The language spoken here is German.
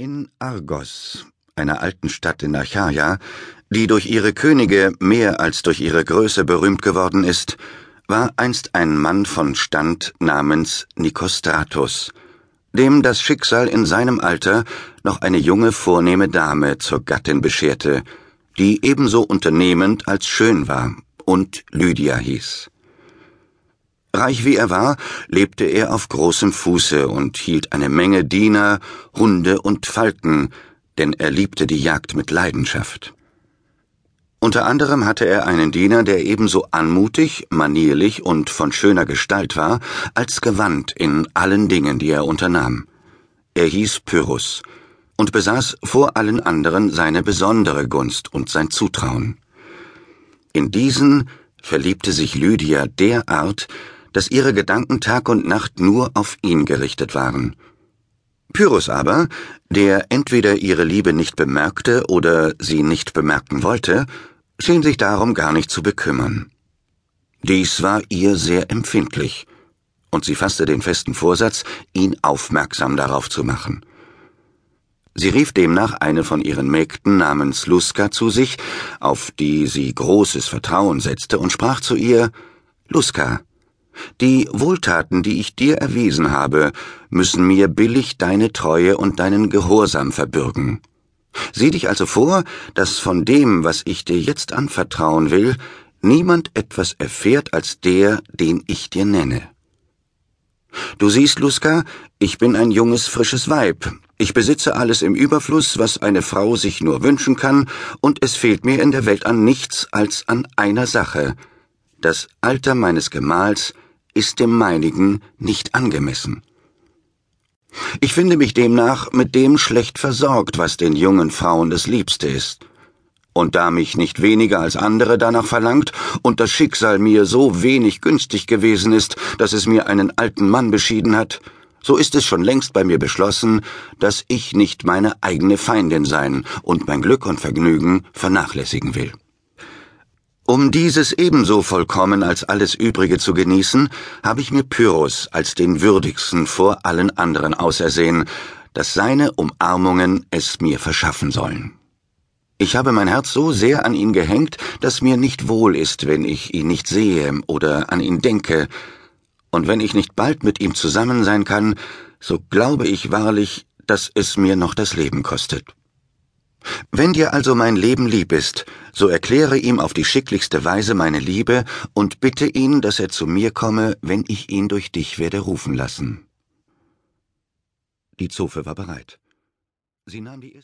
In Argos, einer alten Stadt in Achaia, die durch ihre Könige mehr als durch ihre Größe berühmt geworden ist, war einst ein Mann von Stand namens Nikostratus, dem das Schicksal in seinem Alter noch eine junge vornehme Dame zur Gattin bescherte, die ebenso unternehmend als schön war und Lydia hieß. Reich wie er war, lebte er auf großem Fuße und hielt eine Menge Diener, Hunde und Falken, denn er liebte die Jagd mit Leidenschaft. Unter anderem hatte er einen Diener, der ebenso anmutig, manierlich und von schöner Gestalt war, als gewandt in allen Dingen, die er unternahm. Er hieß Pyrrhus und besaß vor allen anderen seine besondere Gunst und sein Zutrauen. In diesen verliebte sich Lydia derart, dass ihre Gedanken Tag und Nacht nur auf ihn gerichtet waren. Pyrrhus aber, der entweder ihre Liebe nicht bemerkte oder sie nicht bemerken wollte, schien sich darum gar nicht zu bekümmern. Dies war ihr sehr empfindlich, und sie fasste den festen Vorsatz, ihn aufmerksam darauf zu machen. Sie rief demnach eine von ihren Mägden namens Luska zu sich, auf die sie großes Vertrauen setzte, und sprach zu ihr Luska, die Wohltaten, die ich dir erwiesen habe, müssen mir billig deine Treue und deinen Gehorsam verbürgen. Sieh dich also vor, dass von dem, was ich dir jetzt anvertrauen will, niemand etwas erfährt als der, den ich dir nenne. Du siehst, Luska, ich bin ein junges, frisches Weib. Ich besitze alles im Überfluss, was eine Frau sich nur wünschen kann, und es fehlt mir in der Welt an nichts als an einer Sache. Das Alter meines Gemahls ist dem meinigen nicht angemessen. Ich finde mich demnach mit dem schlecht versorgt, was den jungen Frauen das Liebste ist. Und da mich nicht weniger als andere danach verlangt und das Schicksal mir so wenig günstig gewesen ist, dass es mir einen alten Mann beschieden hat, so ist es schon längst bei mir beschlossen, dass ich nicht meine eigene Feindin sein und mein Glück und Vergnügen vernachlässigen will. Um dieses ebenso vollkommen als alles Übrige zu genießen, habe ich mir Pyrrhus als den würdigsten vor allen anderen ausersehen, dass seine Umarmungen es mir verschaffen sollen. Ich habe mein Herz so sehr an ihn gehängt, dass mir nicht wohl ist, wenn ich ihn nicht sehe oder an ihn denke, und wenn ich nicht bald mit ihm zusammen sein kann, so glaube ich wahrlich, dass es mir noch das Leben kostet. Wenn dir also mein Leben lieb ist, so erkläre ihm auf die schicklichste Weise meine Liebe und bitte ihn, dass er zu mir komme, wenn ich ihn durch dich werde rufen lassen. Die Zofe war bereit. Sie nahm die